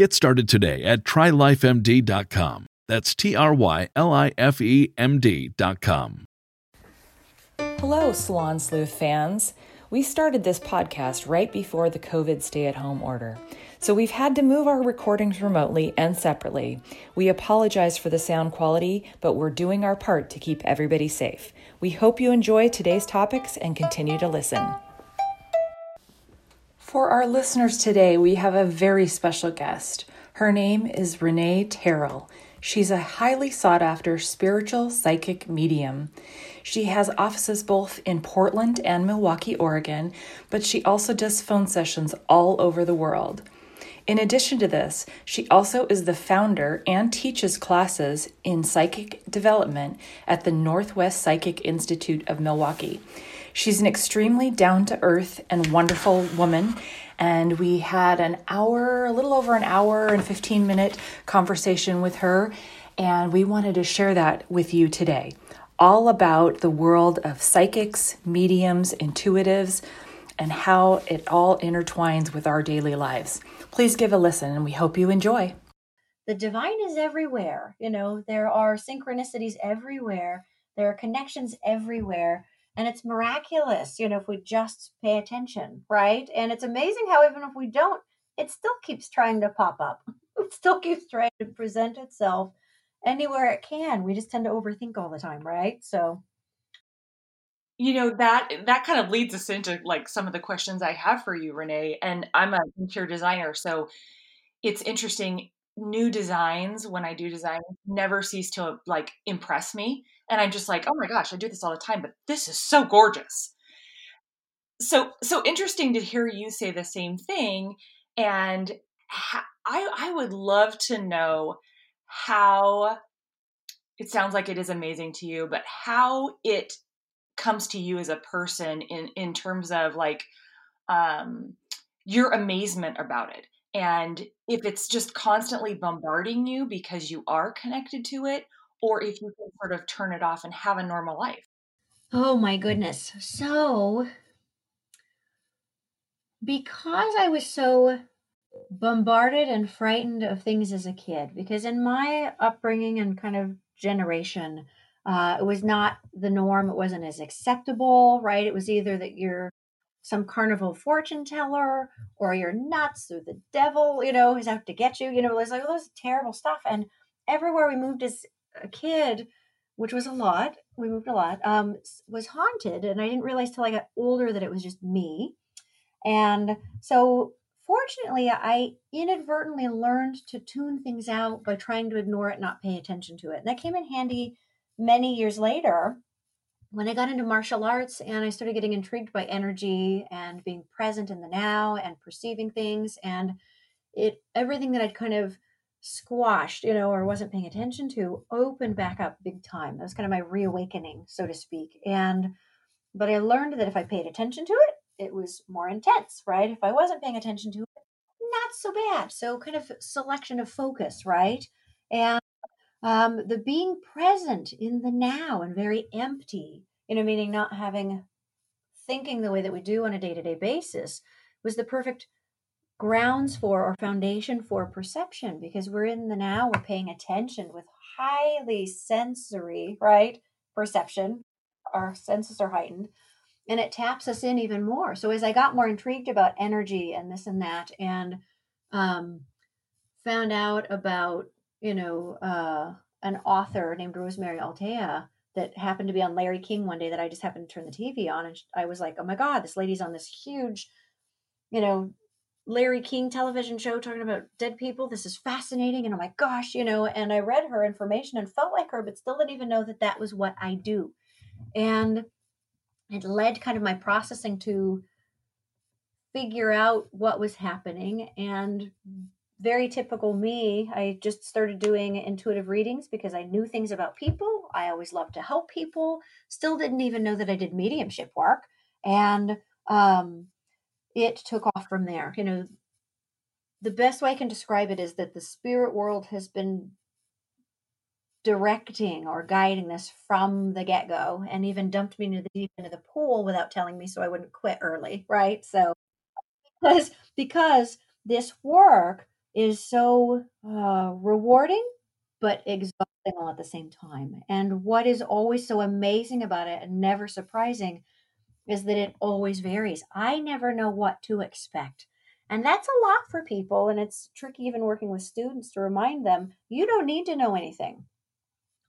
Get started today at trylifemd.com. That's T R Y L I F E M D.com. Hello, Salon Sleuth fans. We started this podcast right before the COVID stay at home order. So we've had to move our recordings remotely and separately. We apologize for the sound quality, but we're doing our part to keep everybody safe. We hope you enjoy today's topics and continue to listen. For our listeners today, we have a very special guest. Her name is Renee Terrell. She's a highly sought after spiritual psychic medium. She has offices both in Portland and Milwaukie, Oregon, but she also does phone sessions all over the world. In addition to this, she also is the founder and teaches classes in psychic development at the Northwest Psychic Institute of Milwaukie. She's an extremely down to earth and wonderful woman. And we had an hour, a little over an hour and 15 minute conversation with her. And we wanted to share that with you today. All about the world of psychics, mediums, intuitives, and how it all intertwines with our daily lives. Please give a listen, and we hope you enjoy. The divine is everywhere. You know, there are synchronicities everywhere, there are connections everywhere and it's miraculous you know if we just pay attention right? And it's amazing how even if we don't it still keeps trying to pop up. It still keeps trying to present itself anywhere it can. We just tend to overthink all the time right? So you know that that kind of leads us into like some of the questions i have for you renee and i'm a interior designer so it's interesting. New designs when i do design never cease to like impress me and i'm just like oh my gosh i do this all the time but this is so gorgeous. So so interesting to hear you say the same thing and ha- i i would love to know how it sounds like it is amazing to you but how it comes to you as a person in in terms of like um your amazement about it and if it's just constantly bombarding you because you are connected to it or if you can sort of turn it off and have a normal life. Oh my goodness. So, because I was so bombarded and frightened of things as a kid, because in my upbringing and kind of generation, uh, it was not the norm. It wasn't as acceptable, right? It was either that you're some carnival fortune teller or you're nuts or the devil, you know, is out to get you. You know, there's like all this terrible stuff. And everywhere we moved as a kid, which was a lot, we moved a lot, um, was haunted. And I didn't realize till I got older that it was just me. And so fortunately, I inadvertently learned to tune things out by trying to ignore it, not pay attention to it. And that came in handy many years later when I got into martial arts and I started getting intrigued by energy and being present in the now and perceiving things and it everything that I'd kind of squashed, you know, or wasn't paying attention to opened back up big time. That was kind of my reawakening, so to speak. And but I learned that if I paid attention to it, it was more intense, right? If I wasn't paying attention to it, not so bad. So kind of selection of focus, right? And Um, the being present in the now and very empty, you know, meaning not having thinking the way that we do on a day to day basis, was the perfect grounds for or foundation for perception because we're in the now, we're paying attention with highly sensory, right? Perception. Our senses are heightened and it taps us in even more. So as I got more intrigued about energy and this and that, and um, found out about you know uh, an author named Rosemary Altea that happened to be on Larry King one day that I just happened to turn the TV on and I was like, oh my god, this lady's on this huge, you know, Larry King television show talking about dead people. This is fascinating. And oh my gosh, you know, and I read her information and felt like her, but still didn't even know that that was what I do. And it led kind of my processing to figure out what was happening. And very typical me, I just started doing intuitive readings because I knew things about people. I always loved to help people. Still didn't even know that I did mediumship work. And um, it took off from there. You know, the best way I can describe it is that the spirit world has been directing or guiding this from the get go and even dumped me into the deep end of the pool without telling me so I wouldn't quit early, right? So, because, because this work is so uh, rewarding but exhausting all at the same time. And what is always so amazing about it and never surprising is that it always varies. I never know what to expect. And that's a lot for people. And it's tricky, even working with students, to remind them you don't need to know anything.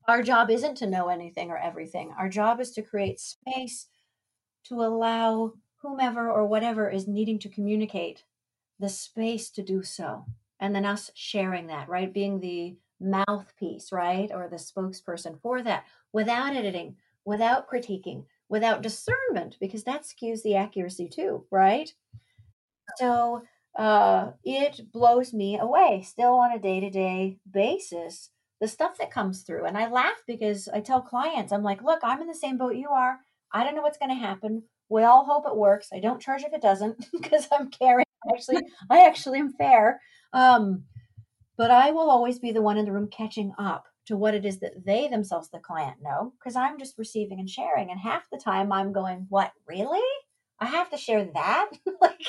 Our job isn't to know anything or everything. Our job is to create space to allow whomever or whatever is needing to communicate the space to do so. And then us sharing that, right? Being the mouthpiece, right? Or the spokesperson for that without editing, without critiquing, without discernment because that skews the accuracy too, right? So uh, it blows me away still on a day to day basis, the stuff that comes through. And I laugh because I tell clients, I'm like, look, I'm in the same boat you are. I don't know what's going to happen. We all hope it works. I don't charge if it doesn't because I'm caring. Actually, I actually am fair. Um, but I will always be the one in the room catching up to what it is that they themselves, the client, know, because I'm just receiving and sharing. And half the time I'm going, What, really? I have to share that? like,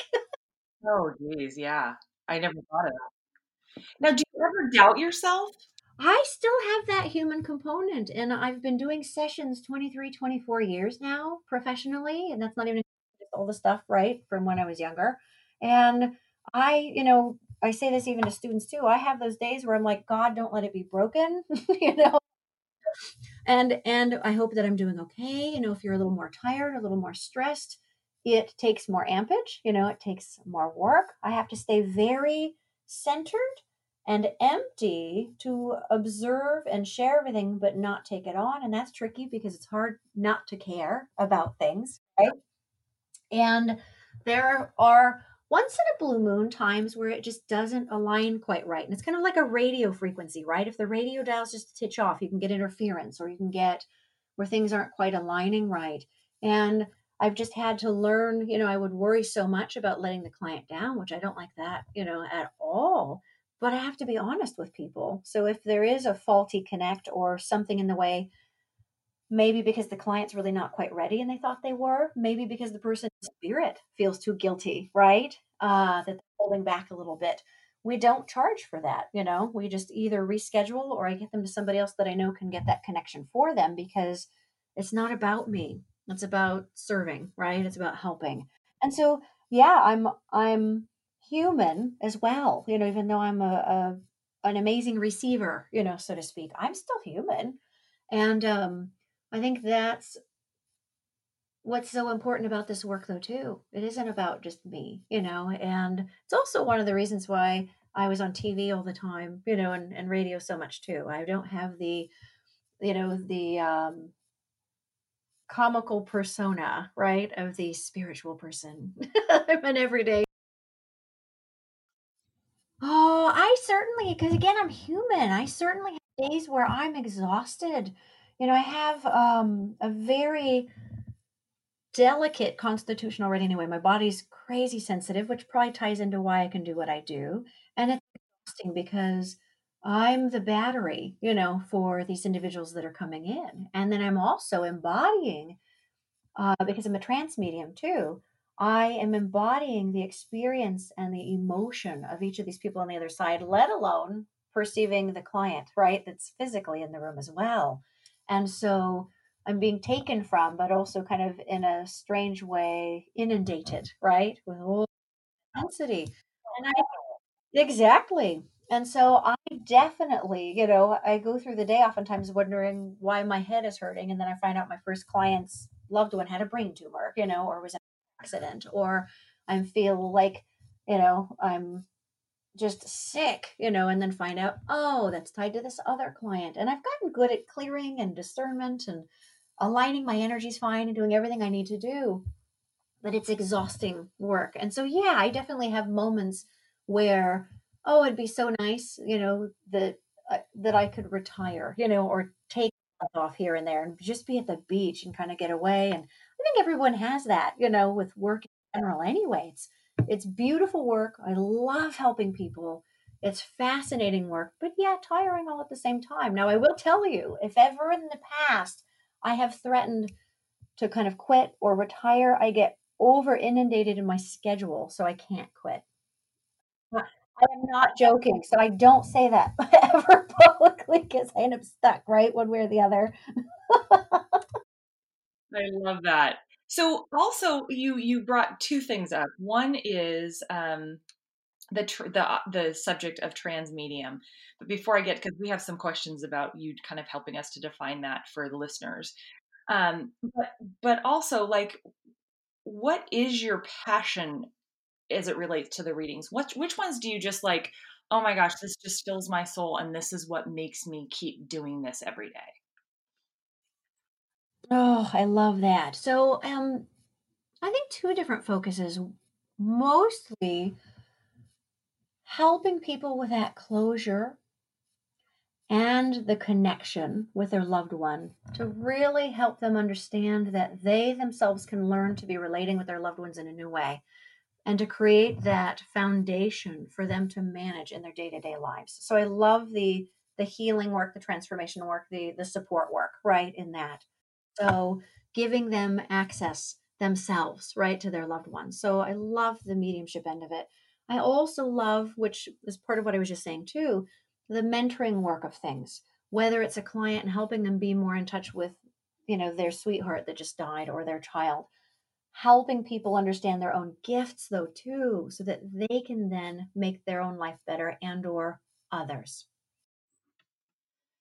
oh, geez, yeah. I never thought of that. Now, do you ever doubt yourself? I still have that human component. And I've been doing sessions 23, 24 years now professionally. And that's not even all the stuff, right, from when I was younger. And I, you know, I say this even to students too. I have those days where I'm like, God, don't let it be broken, you know. And and I hope that I'm doing okay. You know, if you're a little more tired, a little more stressed, it takes more ampage, you know, it takes more work. I have to stay very centered and empty to observe and share everything but not take it on and that's tricky because it's hard not to care about things, right? And there are once in a blue moon times where it just doesn't align quite right. And it's kind of like a radio frequency, right? If the radio dial's just titch off, you can get interference or you can get where things aren't quite aligning right. And I've just had to learn, you know, I would worry so much about letting the client down, which I don't like that, you know, at all. But I have to be honest with people. So if there is a faulty connect or something in the way, maybe because the client's really not quite ready and they thought they were. Maybe because the person's spirit feels too guilty right? Uh, that they're holding back a little bit. We don't charge for that you know? We just either reschedule or i get them to somebody else that i know can get that connection for them because it's not about me. It's about serving right? It's about helping. And so yeah i'm i'm human as well you know even though i'm a, a an amazing receiver you know so to speak i'm still human. And um I think that's what's so important about this work though too. It isn't about just me you know and it's also one of the reasons why i was on tv all the time you know and, and radio so much too. I don't have the you know the um comical persona right of the spiritual person i'm an everyday oh i certainly because again i'm human. I certainly have days where i'm exhausted you know, I have um, a very delicate constitution already anyway. My body's crazy sensitive, which probably ties into why I can do what I do. And it's exhausting because I'm the battery, you know, for these individuals that are coming in. And then I'm also embodying, uh, because I'm a trance medium too, I am embodying the experience and the emotion of each of these people on the other side, let alone perceiving the client, right? That's physically in the room as well. And so I'm being taken from, but also kind of in a strange way inundated, right? With all intensity. And I exactly. And so I definitely, you know, I go through the day oftentimes wondering why my head is hurting. And then I find out my first client's loved one had a brain tumor, you know, or was an accident, or I feel like, you know, I'm just sick, you know, and then find out, oh, that's tied to this other client. And I've gotten good at clearing and discernment and aligning my energies fine and doing everything I need to do. But it's exhausting work. And so, yeah, I definitely have moments where, oh, it'd be so nice, you know, that uh, that I could retire, you know, or take off here and there and just be at the beach and kind of get away. And I think everyone has that, you know, with work in general anyway. It's it's beautiful work. I love helping people. It's fascinating work, but yeah, tiring all at the same time. Now, I will tell you, if ever in the past I have threatened to kind of quit or retire, I get over inundated in my schedule, so I can't quit. I am not joking, so I don't say that ever publicly because I end up stuck, right? One way or the other. I love that. So also you you brought two things up. One is um, the tr- the uh, the subject of trance medium. But before I get because we have some questions about you kind of helping us to define that for the listeners. Um, but but also like what is your passion as it relates to the readings? What which ones do you just like, oh my gosh, this just fills my soul and this is what makes me keep doing this every day? Oh, I love that. So, um, I think two different focuses. Mostly helping people with that closure and the connection with their loved one to really help them understand that they themselves can learn to be relating with their loved ones in a new way and to create that foundation for them to manage in their day-to-day lives. So I love the the healing work, the transformation work, the the support work, right in that. So giving them access themselves, right, to their loved ones. So I love the mediumship end of it. I also love, which is part of what I was just saying too, the mentoring work of things, whether it's a client and helping them be more in touch with, you know, their sweetheart that just died or their child, helping people understand their own gifts though too, so that they can then make their own life better and or others.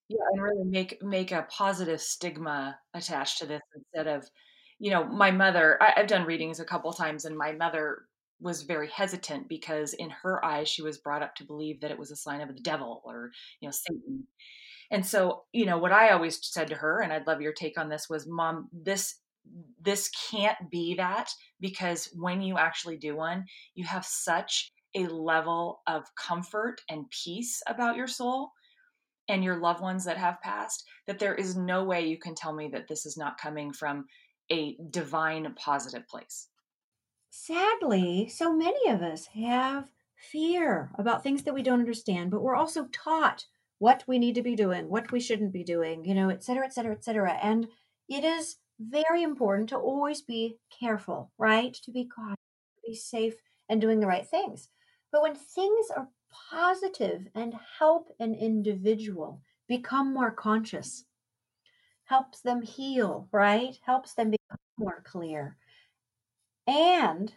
Yeah, and really make make a positive stigma attached to this instead of, you know, my mother. I, I've done readings a couple times, and my mother was very hesitant because in her eyes she was brought up to believe that it was a sign of the devil or you know satan and so you know what i always said to her and i'd love your take on this was mom this this can't be that because when you actually do one you have such a level of comfort and peace about your soul and your loved ones that have passed that there is no way you can tell me that this is not coming from a divine positive place sadly, so many of us have fear about things that we don't understand, but we're also taught what we need to be doing, what we shouldn't be doing, you know, et cetera, et cetera, et cetera. And it is very important to always be careful, right? To be cautious, be safe, and doing the right things. But when things are positive and help an individual become more conscious, helps them heal, right? Helps them become more clear and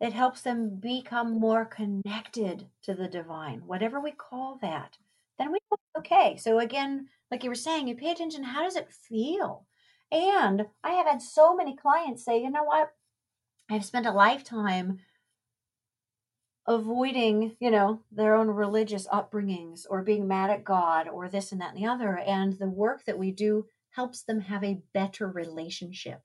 it helps them become more connected to the divine, whatever we call that. Then we okay. So again, like you were saying, you pay attention. How does it feel? And I have had so many clients say, you know what? I've spent a lifetime avoiding, you know, their own religious upbringings or being mad at God or this and that and the other. And the work that we do helps them have a better relationship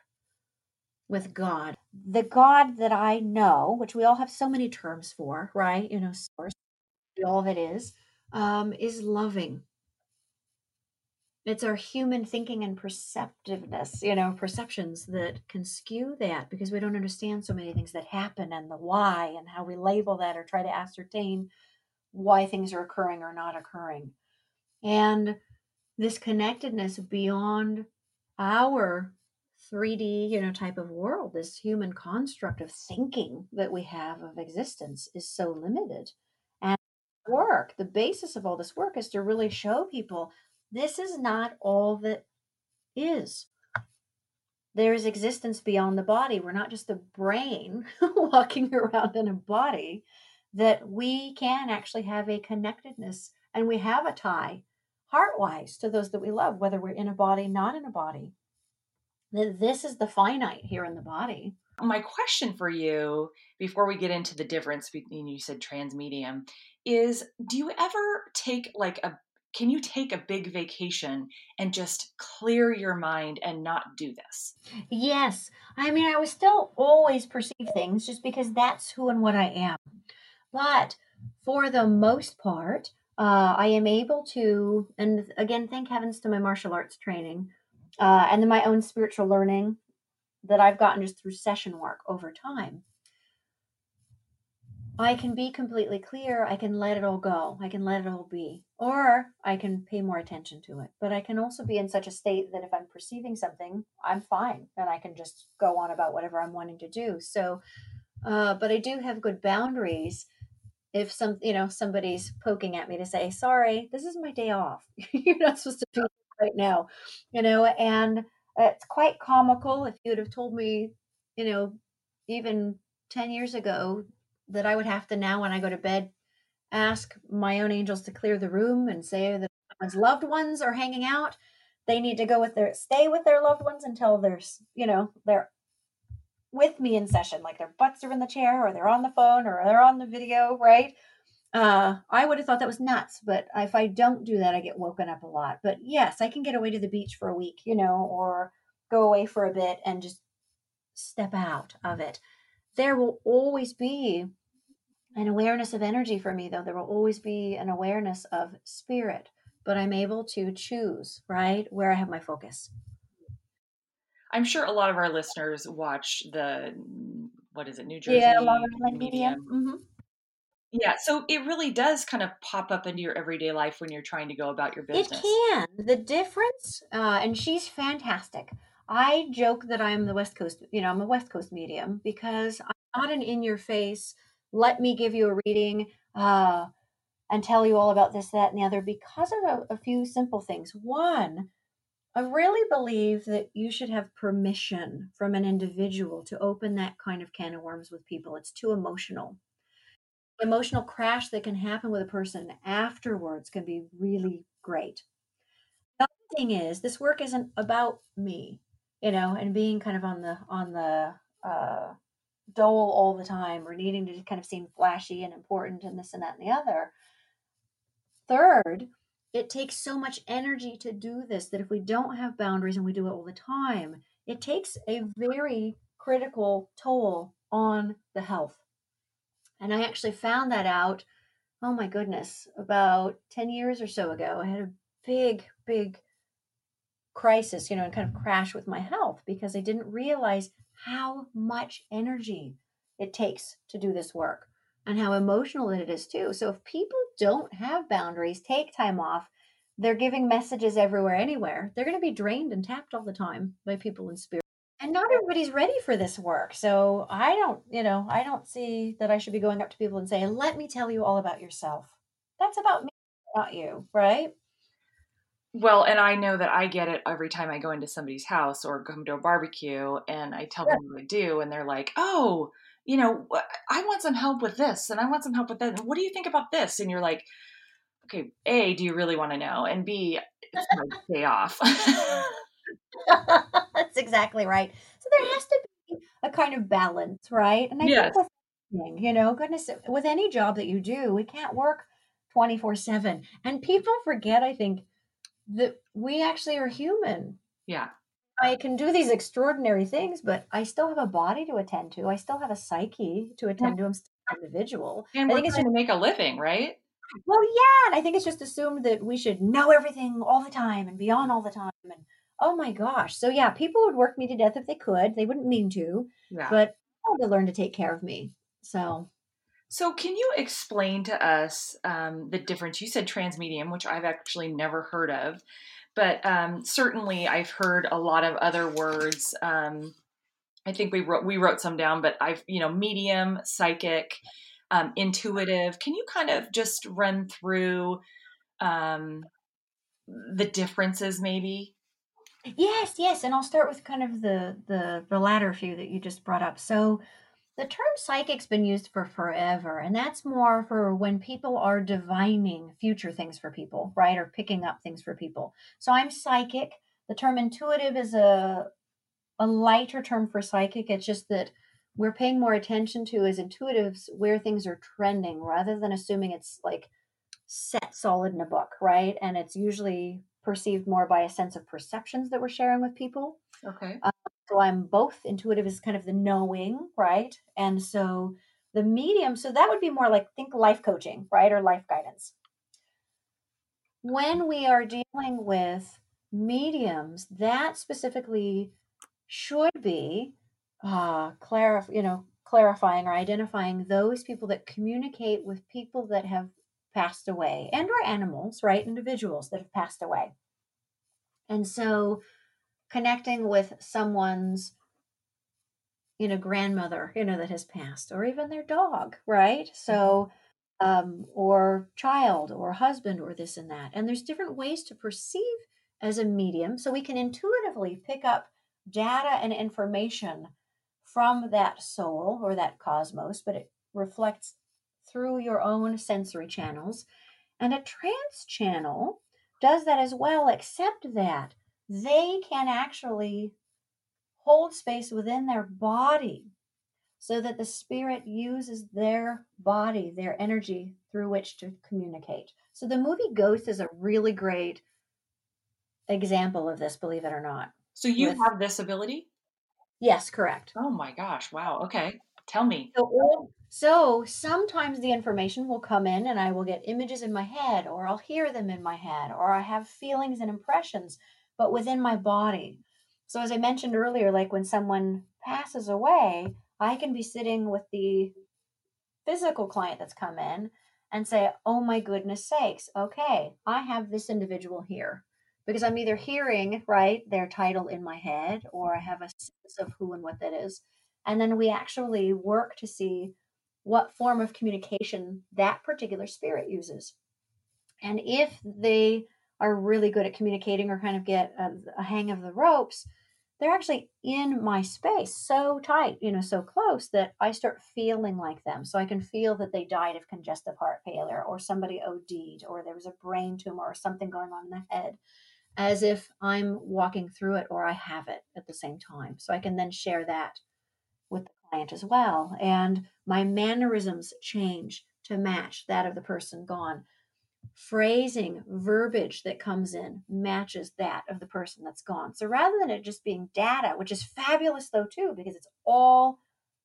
with God. The God that I know, which we all have so many terms for, right? You know, source, all that is, um, is loving. It's our human thinking and perceptiveness, you know, perceptions that can skew that because we don't understand so many things that happen and the why and how we label that or try to ascertain why things are occurring or not occurring. And this connectedness beyond our 3D, you know, type of world, this human construct of thinking that we have of existence is so limited. And work, the basis of all this work is to really show people this is not all that is. There is existence beyond the body. We're not just a brain walking around in a body, that we can actually have a connectedness and we have a tie heart wise to those that we love, whether we're in a body, not in a body. That this is the finite here in the body. My question for you before we get into the difference between you said trance medium is do you ever take like a can you take a big vacation and just clear your mind and not do this? Yes. I mean, I was still always perceive things just because that's who and what I am. But for the most part, uh, I am able to, and again, thank heavens to my martial arts training uh, and then my own spiritual learning that I've gotten just through session work over time. I can be completely clear. I can let it all go. I can let it all be. Or I can pay more attention to it. But I can also be in such a state that if I'm perceiving something, I'm fine and I can just go on about whatever I'm wanting to do. So, uh, but I do have good boundaries if some you know somebody's poking at me to say sorry this is my day off you're not supposed to be right now you know and it's quite comical if you would have told me you know even 10 years ago that i would have to now when i go to bed ask my own angels to clear the room and say that someone's loved ones are hanging out they need to go with their stay with their loved ones until there's you know they're with me in session, like their butts are in the chair or they're on the phone or they're on the video, right? Uh, I would have thought that was nuts, but if I don't do that, I get woken up a lot. But yes, I can get away to the beach for a week, you know, or go away for a bit and just step out of it. There will always be an awareness of energy for me, though. There will always be an awareness of spirit, but I'm able to choose, right, where I have my focus. I'm sure a lot of our listeners watch the what is it, New Jersey yeah, medium. medium. Mm-hmm. Yeah, so it really does kind of pop up into your everyday life when you're trying to go about your business. It can. The difference, uh, and she's fantastic. I joke that I'm the West Coast, you know, I'm a West Coast medium because I'm not an in your face, let me give you a reading uh, and tell you all about this, that, and the other because of a, a few simple things. One, I really believe that you should have permission from an individual to open that kind of can of worms with people. It's too emotional. The Emotional crash that can happen with a person afterwards can be really great. The other thing is, this work isn't about me, you know, and being kind of on the on the uh, dole all the time or needing to kind of seem flashy and important and this and that and the other. Third, it takes so much energy to do this that if we don't have boundaries and we do it all the time, it takes a very critical toll on the health. And I actually found that out, oh my goodness, about 10 years or so ago. I had a big, big crisis, you know, and kind of crash with my health because I didn't realize how much energy it takes to do this work and how emotional it is too. So if people don't have boundaries, take time off, they're giving messages everywhere, anywhere. They're going to be drained and tapped all the time by people in spirit. And not everybody's ready for this work. So I don't, you know, I don't see that I should be going up to people and saying, let me tell you all about yourself. That's about me, not you, right? Well, and I know that I get it every time I go into somebody's house or come to a barbecue and I tell them what I do, and they're like, oh, you know, I want some help with this and I want some help with that. And what do you think about this? And you're like, okay, A, do you really want to know? And B, it's my day off. That's exactly right. So there has to be a kind of balance, right? And I yes. think with you know, goodness, with any job that you do, we can't work 24 7. And people forget, I think, that we actually are human. Yeah. I can do these extraordinary things, but I still have a body to attend to. I still have a psyche to attend yeah. to. I'm still an individual. And I we're think trying to make a living, right? Well, yeah. And I think it's just assumed that we should know everything all the time and be on all the time. And oh my gosh. So, yeah, people would work me to death if they could. They wouldn't mean to, yeah. but I had to learn to take care of me. So, So, can you explain to us um, the difference? You said trance medium, which I've actually never heard of, but um, certainly I've heard a lot of other words. Um, I think we wrote we wrote some down, but I've you know medium, psychic, um, intuitive. Can you kind of just run through um, the differences, maybe? Yes, yes, and I'll start with kind of the the the latter few that you just brought up. So the term psychic's been used for forever, and that's more for when people are divining future things for people, right? Or picking up things for people. So I'm psychic. The term intuitive is a a lighter term for psychic. It's just that we're paying more attention to as intuitives where things are trending rather than assuming it's like set solid in a book, right? And it's usually perceived more by a sense of perceptions that we're sharing with people. Okay. Um, so I'm both intuitive is kind of the knowing, right? And so the medium, so that would be more like think life coaching, right? Or life guidance. When we are dealing with mediums, that specifically should be uh clarif- you know, clarifying or identifying those people that communicate with people that have passed away and or animals, right? Individuals that have passed away. And so connecting with someone's you know grandmother you know that has passed or even their dog right? So um or child or husband or this and that. And there's different ways to perceive as a medium so we can intuitively pick up data and information from that soul or that cosmos but it reflects through your own sensory channels. And a trance channel does that as well except that they can actually hold space within their body so that the spirit uses their body, their energy through which to communicate. So the movie Ghost is a really great example of this, believe it or not. So you With, have this ability? Yes, correct. Oh my gosh. Wow. Okay. Tell me. So, so sometimes the information will come in and I will get images in my head or I'll hear them in my head or I have feelings and impressions but within my body. So, as I mentioned earlier, like when someone passes away, I can be sitting with the physical client that's come in and say, Oh my goodness sakes, okay, I have this individual here. Because I'm either hearing, right, their title in my head or I have a sense of who and what that is. And then we actually work to see what form of communication that particular spirit uses. And if they are really good at communicating or kind of get a, a hang of the ropes, they're actually in my space so tight, you know, so close that I start feeling like them. So I can feel that they died of congestive heart failure or somebody OD'd or there was a brain tumor or something going on in the head as if I'm walking through it or I have it at the same time. So I can then share that with the client as well. And my mannerisms change to match that of the person gone phrasing, verbiage that comes in matches that of the person that's gone. So rather than it just being data, which is fabulous though too, because it's all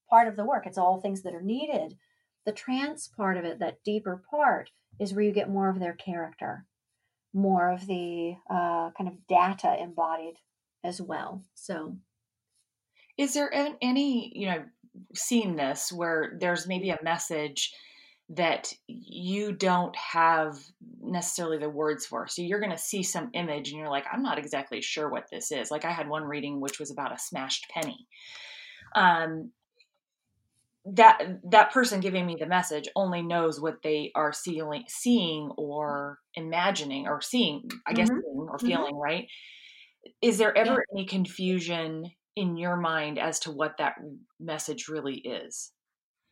part of the work, it's all things that are needed. The trance part of it, that deeper part, is where you get more of their character, more of the uh, kind of data embodied as well. So, is there any, you know, seen this where there's maybe a message that you don't have necessarily the words for. So you're going to see some image and you're like, I'm not exactly sure what this is. Like I had one reading which was about a smashed penny. Um, that that person giving me the message only knows what they are seeing, seeing or imagining or seeing, I guess, mm-hmm. or mm-hmm. feeling. Mm-hmm. Right? Is there ever yeah. any confusion in your mind as to what that message really is?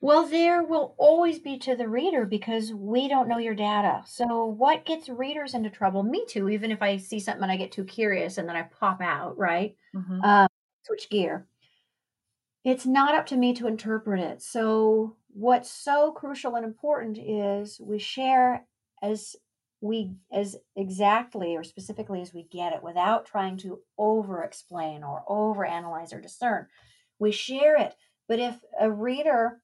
Well, there will always be to the reader because we don't know your data. So, what gets readers into trouble? Me too, even if I see something and I get too curious and then I pop out, right? Mm-hmm. Uh, switch gear. It's not up to me to interpret it. So, what's so crucial and important is we share as we as exactly or specifically as we get it without trying to over explain or over analyze or discern. We share it. But if a reader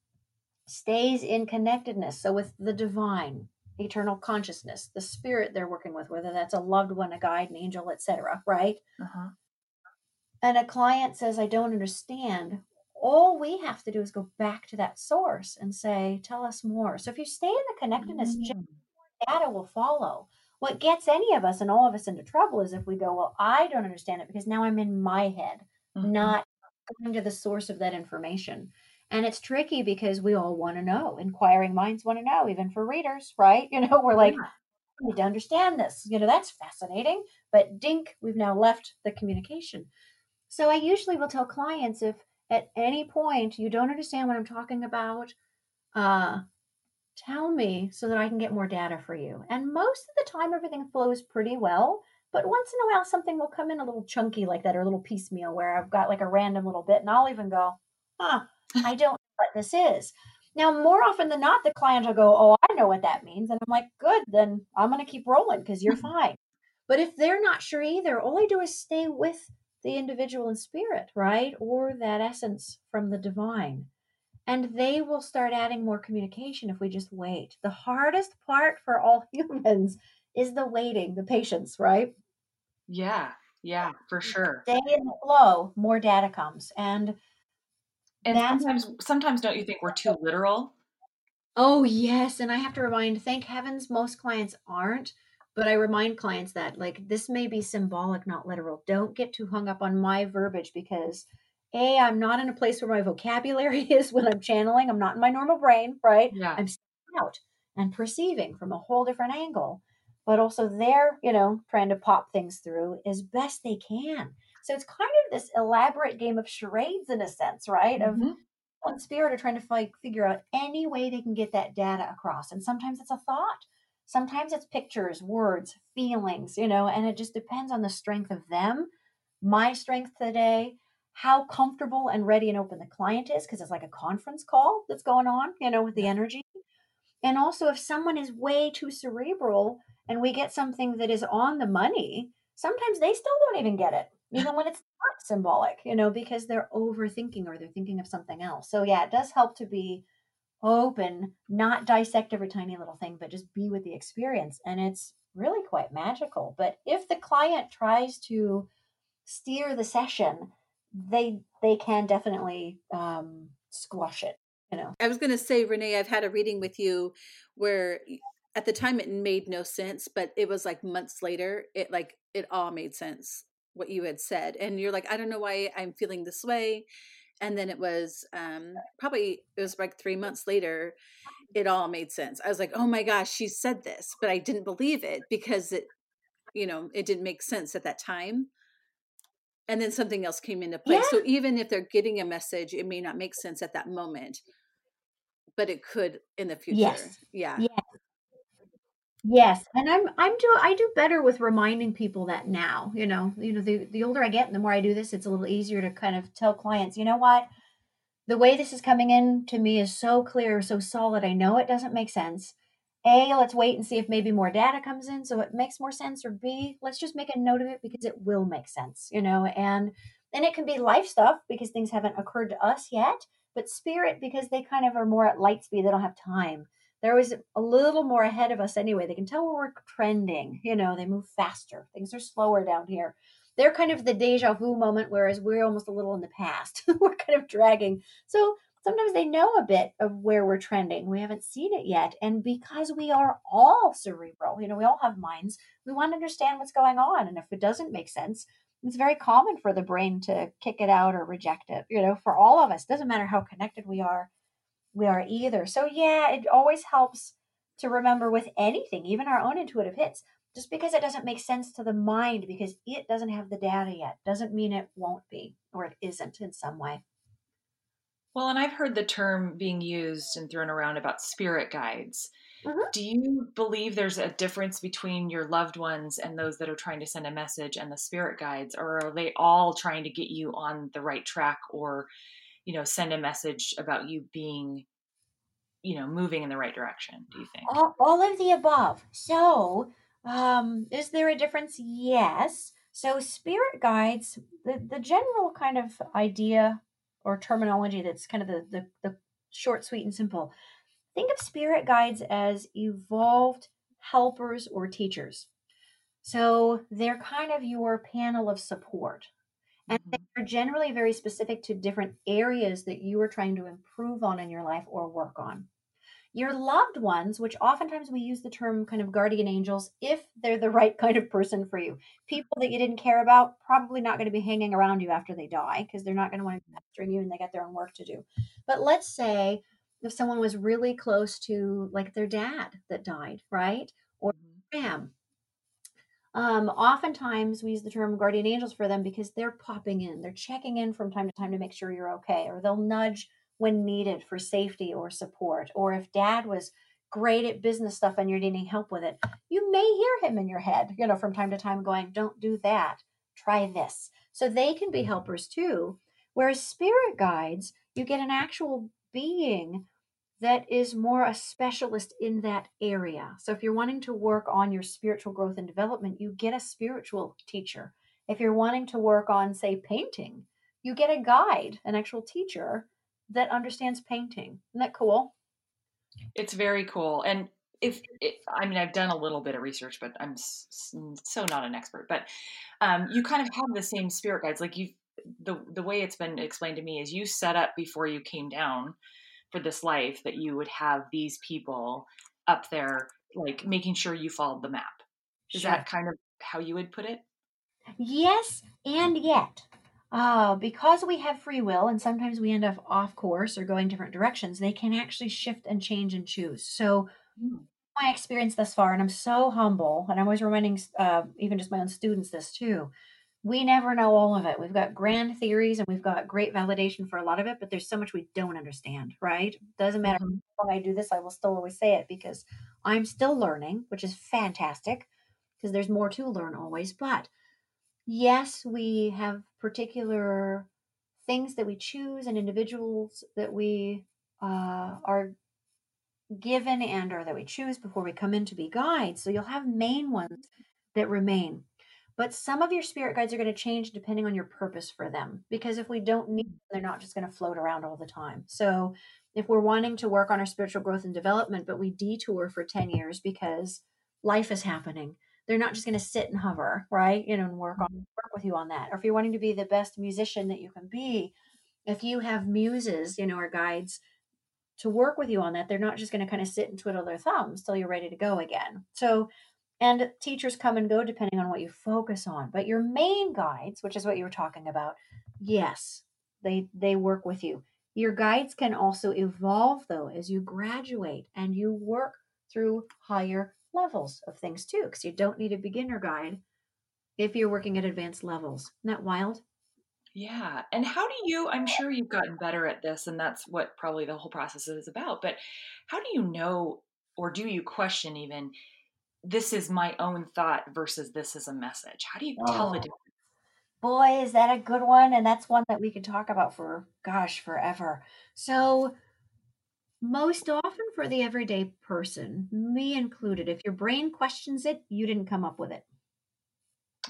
stays in connectedness. So, with the divine, eternal consciousness, the spirit they're working with, whether that's a loved one, a guide, an angel, etc., right? Uh-huh. And a client says, I don't understand. all we have to do is go back to that source and say, tell us more. So if you stay in the connectedness, mm. data will follow. What gets any of us and all of us into trouble is if we go, well, I don't understand it because now I'm in my head, mm-hmm. not going to the source of that information. And it's tricky because we all want to know. Inquiring minds want to know, even for readers, right? You know, we're like, yeah. I need to understand this. You know, that's fascinating. But dink, we've now left the communication. So I usually will tell clients if at any point you don't understand what I'm talking about, uh, tell me so that I can get more data for you. And most of the time, everything flows pretty well. But once in a while, something will come in a little chunky like that or a little piecemeal where I've got like a random little bit, and I'll even go, huh, I don't know what this is. Now, more often than not, the client will go, Oh, I know what that means. And I'm like, Good, then I'm going to keep rolling because you're fine. But if they're not sure either, all I do is stay with the individual in spirit, right? Or that essence from the divine. And they will start adding more communication if we just wait. The hardest part for all humans is the waiting, the patience, right? Yeah, yeah, for sure. Stay in the flow, more data comes. And and sometimes sometimes don't you think we're too literal? Oh yes, and I have to remind, thank heavens most clients aren't but I remind clients that like this may be symbolic, not literal. Don't get too hung up on my verbiage because a I'm not in a place where my vocabulary is when I'm channeling. I'm not in my normal brain, right? Yeah. I'm out and perceiving from a whole different angle. But also they're, you know, trying to pop things through as best they can. So it's kind of this elaborate game of charades in a sense, right? Mm-hmm. Of one spirit are trying to like figure out any way they can get that data across. And sometimes it's a thought Sometimes it's pictures, words, feelings, you know, and it just depends on the strength of them. My strength today, how comfortable and ready and open the client is, because it's like a conference call that's going on, you know, with the energy. And also, if someone is way too cerebral and we get something that is on the money, sometimes they still don't even get it, even when it's not symbolic, you know, because they're overthinking or they're thinking of something else. So, yeah, it does help to be open, not dissect every tiny little thing, but just be with the experience. And it's really quite magical. But if the client tries to steer the session, they they can definitely um, squash it. You know. I was going to say, Renee, I've had a reading with you where at the time it made no sense, but it was like months later, it like it all made sense what you had said, and you're like, I don't know why I'm feeling this way and then it was um, probably it was like three months later it all made sense. I was like oh my gosh she said this but i didn't believe it because it you know it didn't make sense at that time. And then something else came into play. Yeah. so even if they're getting a message it may not make sense at that moment but it could in the future. Yes. yeah. Yes Yes, and I'm I'm do I do better with reminding people that now, you know, you know, the the older I get and the more I do this, it's a little easier to kind of tell clients, you know what? The way this is coming in to me is so clear, so solid. I know it doesn't make sense. A, let's wait and see if maybe more data comes in so it makes more sense or B, let's just make a note of it because it will make sense, you know, and then it can be life stuff because things haven't occurred to us yet, but spirit because they kind of are more at light speed, they don't have time they're always a little more ahead of us anyway. They can tell where we're trending. You know, they move faster. Things are slower down here. They're kind of the deja vu moment, whereas we're almost a little in the past. we're kind of dragging. So sometimes they know a bit of where we're trending. We haven't seen it yet. And because we are all cerebral, you know, we all have minds, we want to understand what's going on. And if it doesn't make sense, it's very common for the brain to kick it out or reject it. You know, for all of us, doesn't matter how connected we are we are either. So, yeah, it always helps to remember with anything, even our own intuitive hits. Just because it doesn't make sense to the mind because it doesn't have the data yet doesn't mean it won't be or it isn't in some way. Well, and I've heard the term being used and thrown around about spirit guides. Mm-hmm. Do you believe there's a difference between your loved ones and those that are trying to send a message and the spirit guides, or are they all trying to get you on the right track or you know send a message about you being you know moving in the right direction do you think? All, all of the above. So um is there a difference? Yes. So spirit guides the, the general kind of idea or terminology that's kind of the, the the short sweet and simple think of spirit guides as evolved helpers or teachers. So they're kind of your panel of support And mm-hmm. they're generally very specific to different areas that you are trying to improve on in your life or work on. Your loved ones, which oftentimes we use the term kind of guardian angels, if they're the right kind of person for you. People that you didn't care about, probably not going to be hanging around you after they die because they're not going to want to be pestering you and they got their own work to do. But let's say if someone was really close to like their dad that died, right? Or mm-hmm. Um, oftentimes we use the term guardian angels for them because they're popping in, they're checking in from time to time to make sure you're okay, or they'll nudge when needed for safety or support. Or if dad was great at business stuff and you're needing help with it, you may hear him in your head, you know, from time to time going, Don't do that, try this. So they can be helpers too. Whereas spirit guides, you get an actual being that is more a specialist in that area. So if you're wanting to work on your spiritual growth and development, you get a spiritual teacher. If you're wanting to work on, say, painting, you get a guide, an actual teacher that understands painting. Isn't that cool? It's very cool. And if it, I mean, I've done a little bit of research, but I'm so not an expert. But um, you kind of have the same spirit guides. Like you, the the way it's been explained to me is you set up before you came down for this life that you would have these people up there like making sure you followed the map is sure. that kind of how you would put it yes and yet uh, because we have free will and sometimes we end up off course or going different directions they can actually shift and change and choose so mm. my experience thus far and i'm so humble and i'm always reminding uh, even just my own students this too we never know all of it. We've got grand theories and we've got great validation for a lot of it, but there's so much we don't understand, right? Doesn't matter mm-hmm. when I do this, I will still always say it because I'm still learning, which is fantastic because there's more to learn always. But yes, we have particular things that we choose and individuals that we uh, are given and or that we choose before we come in to be guides. So you'll have main ones that remain. But some of your spirit guides are going to change depending on your purpose for them. Because if we don't need them, they're not just going to float around all the time. So if we're wanting to work on our spiritual growth and development, but we detour for 10 years because life is happening, they're not just going to sit and hover, right? You know, and work on mm-hmm. work with you on that. Or if you're wanting to be the best musician that you can be, if you have muses, you know, or guides to work with you on that, they're not just going to kind of sit and twiddle their thumbs till you're ready to go again. So and teachers come and go depending on what you focus on. But your main guides, which is what you were talking about, yes, they they work with you. Your guides can also evolve though as you graduate and you work through higher levels of things too, because you don't need a beginner guide if you're working at advanced levels. Isn't that wild? Yeah. And how do you, I'm sure you've gotten better at this, and that's what probably the whole process is about, but how do you know, or do you question even this is my own thought versus this is a message? How do you tell oh. the difference? Boy, is that a good one. And that's one that we could talk about for, gosh, forever. So, most often for the everyday person, me included, if your brain questions it, you didn't come up with it.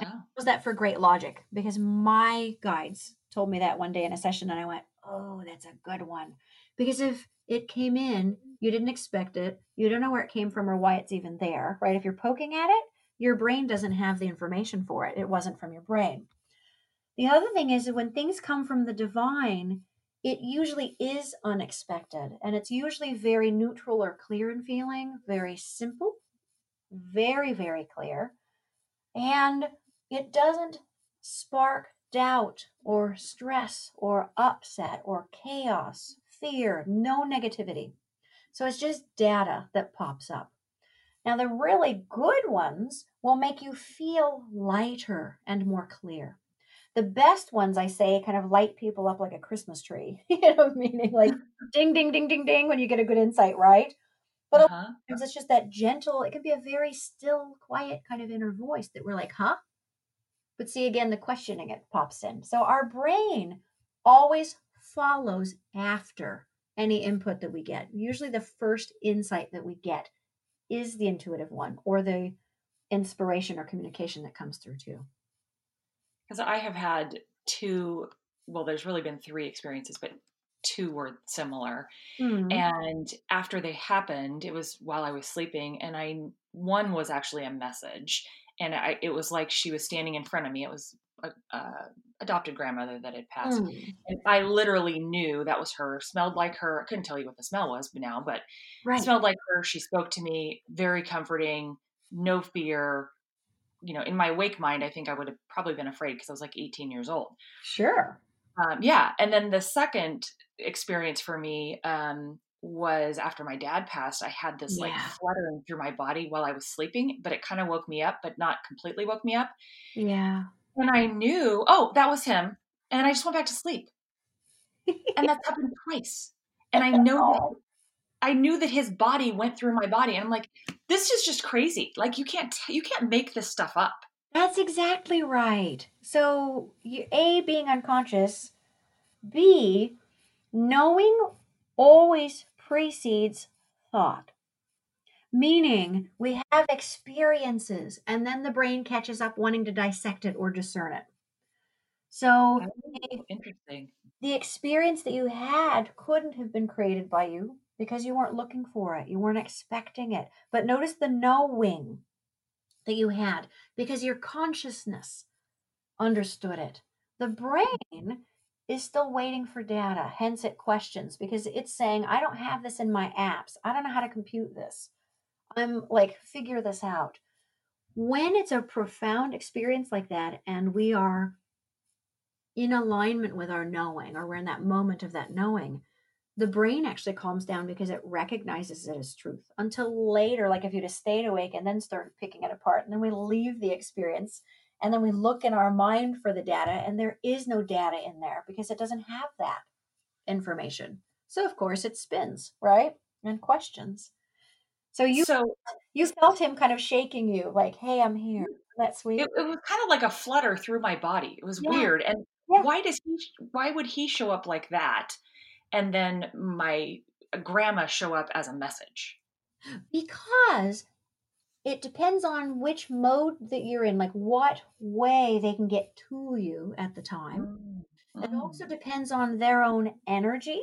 Oh. was that for great logic because my guides told me that one day in a session and I went, "Oh, that's a good one." Because if it came in, you didn't expect it, you don't know where it came from or why it's even there, right? If you're poking at it, your brain doesn't have the information for it. It wasn't from your brain. The other thing is that when things come from the divine, it usually is unexpected and it's usually very neutral or clear in feeling, very simple, very, very clear. And it doesn't spark doubt or stress or upset or chaos fear, no negativity. So it's just data that pops up. Now, the really good ones will make you feel lighter and more clear. The best ones, I say, kind of light people up like a Christmas tree, you know, meaning like ding, ding, ding, ding, ding when you get a good insight, right? But uh-huh. it's just that gentle, it can be a very still, quiet kind of inner voice that we're like, huh? But see, again, the questioning it pops in. So our brain always follows after any input that we get. Usually, the first insight that we get is the intuitive one or the inspiration or communication that comes through too. Because I have had two, well, there's really been three experiences, but two were similar. Mm-hmm. And after they happened, it was while I was sleeping, and I one was actually a message, and I it was like she was standing in front of me. It was a, a adopted grandmother that had passed. Mm. And I literally knew that was her, smelled like her. I couldn't tell you what the smell was now, but Right. smelled like her. She spoke to me, very comforting, no fear. You know, in my wake mind, I think I would have probably been afraid because I was like 18 years old. Sure. Um, yeah. And then the second experience for me um, was after my dad passed. I had this like fluttering through my body while I was sleeping, but it kind of woke me up, but not completely woke me up. Yeah. And I knew, oh, that was him. And I just went back to sleep. And that's happened twice. And I know that I knew that his body went through my body. And I'm like, this is just crazy. Like you can't you can't make this stuff up. That's exactly right. So, you, A, being unconscious, B, knowing always precedes thought. Meaning, we have experiences and then the brain catches up wanting to dissect it or discern it. So, Oh, interesting. the experience that you had couldn't have been created by you because you weren't looking for it. You weren't expecting it. But notice the knowing that you had because your consciousness understood it. The brain is still waiting for data, hence it questions because it's saying, I don't have this in my apps. I don't know how to compute this. I'm like, figure this out. When it's a profound experience like that, and we are in alignment with our knowing, or we're in that moment of that knowing, the brain actually calms down because it recognizes it as truth. Until later, like if you'd have stayed awake and then started picking it apart, and then we leave the experience, and then we look in our mind for the data, and there is no data in there because it doesn't have that information. So of course it spins, right? And questions. So you So you felt him kind of shaking you, like, "Hey, I'm here." Mm. That's sweet. it, it was kind of like a flutter through my body. It was Yeah. weird. And Yeah. why does he why would he show up like that? And then my grandma show up as a message. Because it depends on which mode that you're in, like what way they can get to you at the time. Mm. It also mm. depends on their own energy,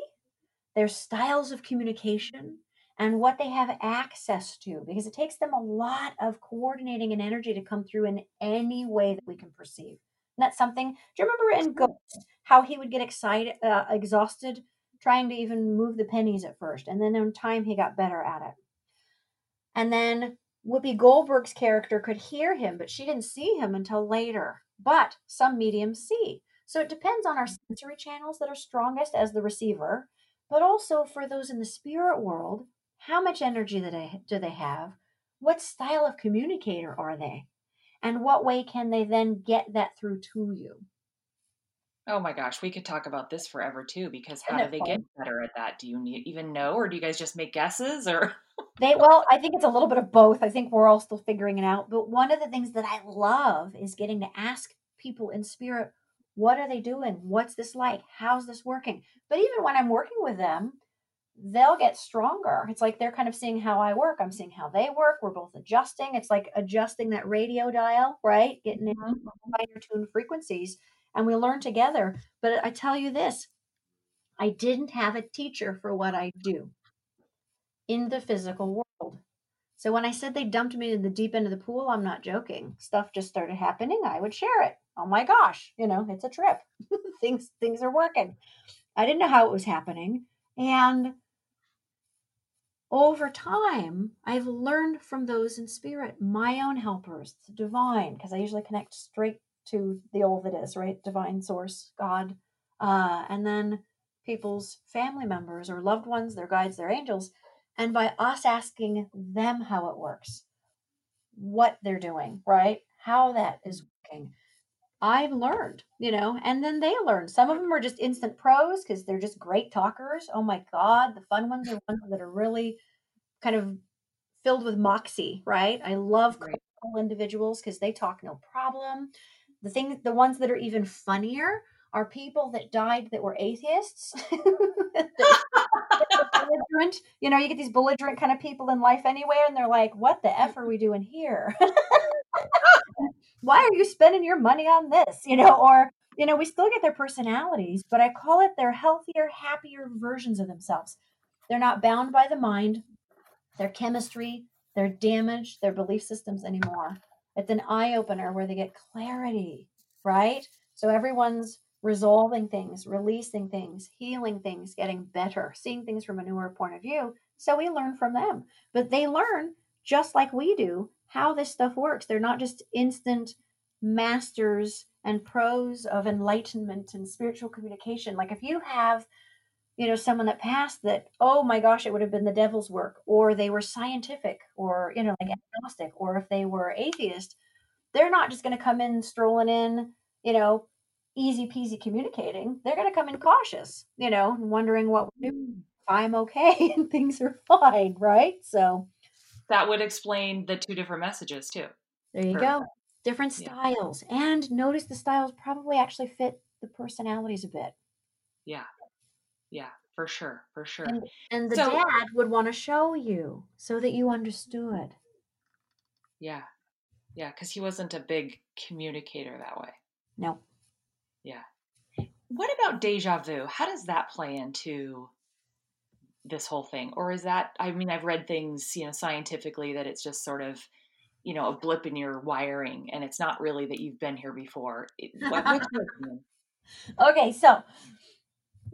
their styles of communication, and what they have access to, because it takes them a lot of coordinating and energy to come through in any way that we can perceive. And that's something. Do you remember in Ghost how he would get excited, uh, exhausted, trying to even move the pennies at first, and then in time he got better at it. And then Whoopi Goldberg's character could hear him, but she didn't see him until later. But some mediums see. So it depends on our sensory channels that are strongest as the receiver, but also for those in the spirit world, how much energy do they, do they have? What style of communicator are they? And what way can they then get that through to you? Oh my gosh, we could talk about this forever too. Because how do they get better at that? Do you need, even know, or do you guys just make guesses? Or They well, I think it's a little bit of both. I think we're all still figuring it out. But one of the things that I love is getting to ask people in spirit, what are they doing? What's this like? How's this working? But even when I'm working with them, they'll get stronger. It's like they're kind of seeing how I work. I'm seeing how they work. We're both adjusting. It's like adjusting that radio dial, right? Getting in mm-hmm. finer tuned frequencies. And we learn together. But I tell you this I didn't have a teacher for what I do in the physical world. So when I said they dumped me in the deep end of the pool, I'm not joking. Stuff just started happening. I would share it. Oh my gosh, you know, it's a trip. things things are working. I didn't know how it was happening. And over time, I've learned from those in spirit, my own helpers, the divine, because I usually connect straight to the all that is, right? Divine source, God. Uh, and then people's family members or loved ones, their guides, their angels. And by us asking them how it works, what they're doing, right? How that is working. I've learned, you know, and then they learn. Some of them are just instant pros because they're just great talkers. Oh my God. The fun ones are ones that are really kind of filled with moxie, right? I love cool individuals because they talk no problem. The thing, the ones that are even funnier are people that died that were atheists. belligerent. You know, you get these belligerent kind of people in life anywhere, and they're like, "What the f are we doing here? Why are you spending your money on this?" You know, or you know, we still get their personalities, but I call it their healthier, happier versions of themselves. They're not bound by the mind, their chemistry, their damage, their belief systems anymore. It's an eye opener where they get clarity right? So everyone's resolving things, releasing things, healing things, getting better, seeing things from a newer point of view. So we learn from them. But they learn just like we do how this stuff works. They're not just instant masters and pros of enlightenment and spiritual communication. Like if you have, you know, someone that passed that, oh my gosh, it would have been the devil's work, or they were scientific, or, you know, like agnostic, or if they were atheist, they're not just going to come in strolling in, you know, easy peasy communicating. They're going to come in cautious, you know, wondering what mm. I'm okay and things are fine, right? So that would explain the two different messages too. There you go. Different styles. Yeah. And notice the styles probably actually fit the personalities a bit. Yeah. Yeah, for sure. For sure. And, and the so, dad would want to show you so that you understood. Yeah. Yeah, because he wasn't a big communicator that way. No. Yeah. What about deja vu? How does that play into this whole thing? Or is that, I mean, I've read things, you know, scientifically that it's just sort of, you know, a blip in your wiring and it's not really that you've been here before. Okay, so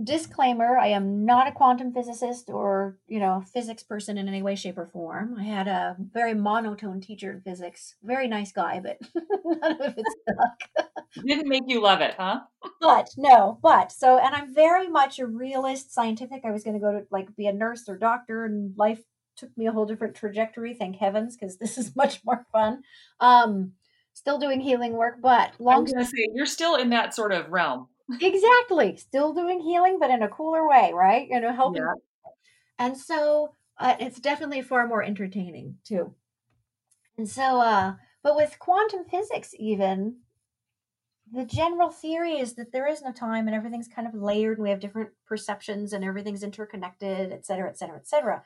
disclaimer i am not a quantum physicist or you know physics person in any way shape or form. I had a very monotone teacher in physics. Very nice guy but none of it stuck. Didn't make you love it huh? But no but so and i'm very much a realist scientific. I was going to go to like be a nurse or doctor and life took me a whole different trajectory thank heavens because this is much more fun. Um still doing healing work but long I'm gonna say you're still in that sort of realm exactly. Still doing healing, but in a cooler way, right? You know, helping. Yeah. And so uh, it's definitely far more entertaining too. And so, uh, but with quantum physics, even the general theory is that there is no time and everything's kind of layered and we have different perceptions and everything's interconnected, et cetera, et cetera, et cetera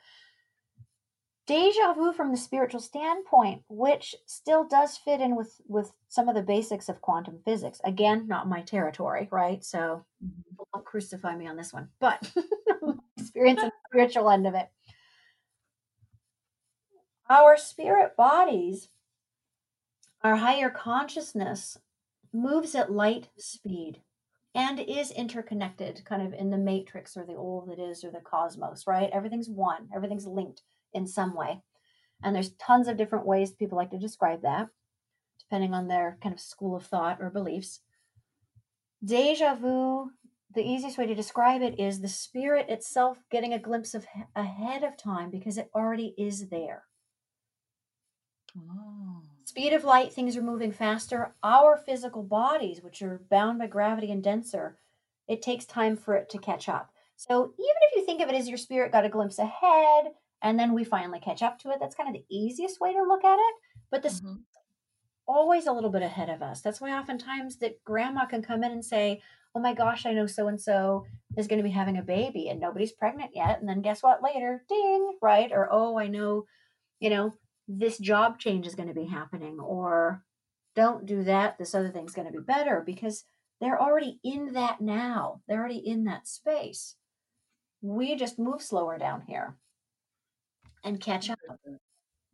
deja vu from the spiritual standpoint which still does fit in with with some of the basics of quantum physics. Again not my territory right? So mm-hmm. don't crucify me on this one but experience the spiritual end of it. Our spirit bodies our higher consciousness moves at light speed and is interconnected kind of in the matrix or the all that is or the cosmos right? Everything's one everything's linked in some way. And there's tons of different ways people like to describe that, depending on their kind of school of thought or beliefs. Deja vu, the easiest way to describe it is the spirit itself getting a glimpse of ahead of time because it already is there. Oh. Speed of light, things are moving faster. Our physical bodies, which are bound by gravity and denser, it takes time for it to catch up. So even if you think of it as your spirit got a glimpse ahead, and then we finally catch up to it. That's kind of the easiest way to look at it. But this mm-hmm. always a little bit ahead of us. That's why oftentimes that grandma can come in and say, "Oh my gosh, I know so and so is going to be having a baby and nobody's pregnant yet." And then guess what? Later, ding, right? Or oh, I know, you know, this job change is going to be happening, or don't do that. This other thing's going to be better because they're already in that now. They're already in that space. We just move slower down here and catch up. Isn't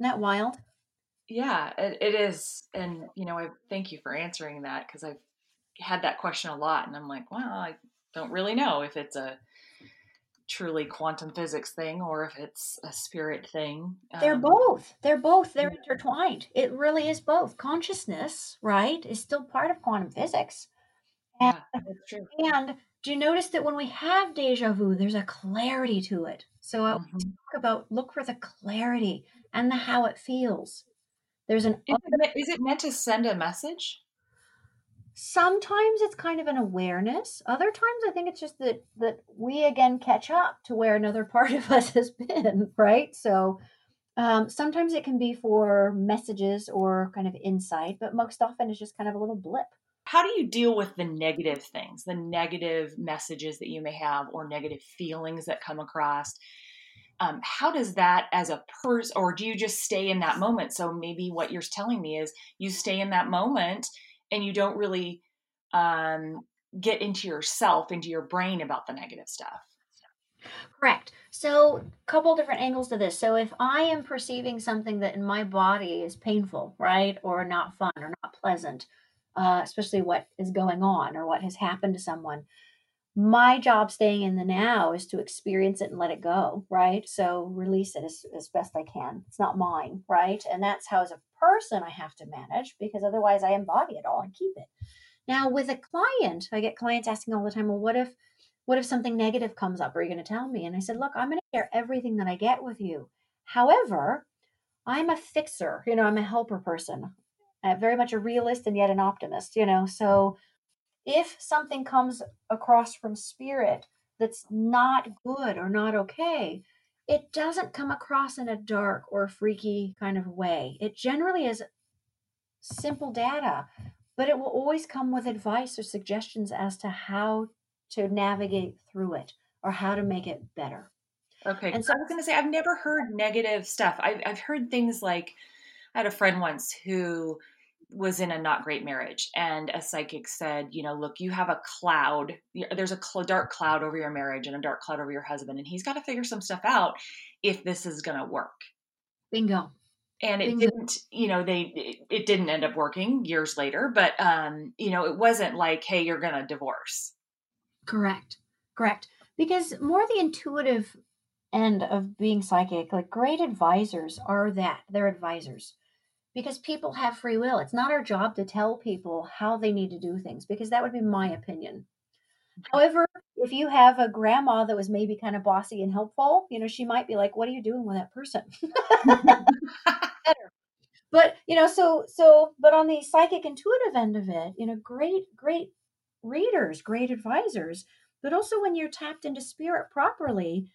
that wild? Yeah, it, it is. And, you know, I thank you for answering that because I've had that question a lot. And I'm like, well, I don't really know if it's a truly quantum physics thing or if it's a spirit thing. They're um, both. They're both. They're intertwined. It really is both. Consciousness, right, is still part of quantum physics. And, yeah, that's true. And do you notice that when we have deja vu, there's a clarity to it? So I mm-hmm. talk about look for the clarity and the how it feels. There's an is it, is it meant to send a message? Sometimes it's kind of an awareness. Other times I think it's just that that we again catch up to where another part of us has been, right? So um, sometimes it can be for messages or kind of insight, but most often it's just kind of a little blip how do you deal with the negative things, the negative messages that you may have or negative feelings that come across? Um, how does that as a person, or do you just stay in that moment? So maybe what you're telling me is you stay in that moment and you don't really um, get into yourself, into your brain about the negative stuff. Correct. So, a couple different angles to this. So, if I am perceiving something that in my body is painful, right, or not fun or not pleasant, uh, especially what is going on or what has happened to someone. My job staying in the now is to experience it and let it go, right? So release it as, as best I can. It's not mine, right? And that's how, as a person, I have to manage because otherwise I embody it all and keep it. Now, with a client, I get clients asking all the time, well, what if what if something negative comes up? Are you going to tell me? And I said, look, I'm going to share everything that I get with you. However, I'm a fixer, you know, I'm a helper person, uh, very much a realist and yet an optimist, you know. So if something comes across from spirit that's not good or not okay, it doesn't come across in a dark or freaky kind of way. It generally is simple data, but it will always come with advice or suggestions as to how to navigate through it or how to make it better. Okay. And so I was going to say, I've never heard negative stuff. I've, I've heard things like I had a friend once who was in a not great marriage and a psychic said you know look you have a cloud there's a cl- dark cloud over your marriage and a dark cloud over your husband and he's got to figure some stuff out if this is going to work bingo and it bingo. didn't you know they it, it, didn't end up working years later but um you know it wasn't like hey you're going to divorce Correct. Correct. Because more the intuitive end of being psychic, like great advisors are that. They're advisors. Because people have free will. It's not our job to tell people how they need to do things, because that would be my opinion. However, if you have a grandma that was maybe kind of bossy and helpful, you know, she might be like, "What are you doing with that person?" But you know, so so, but on the psychic intuitive end of it, you know, great great readers, great advisors. But also, when you're tapped into spirit properly,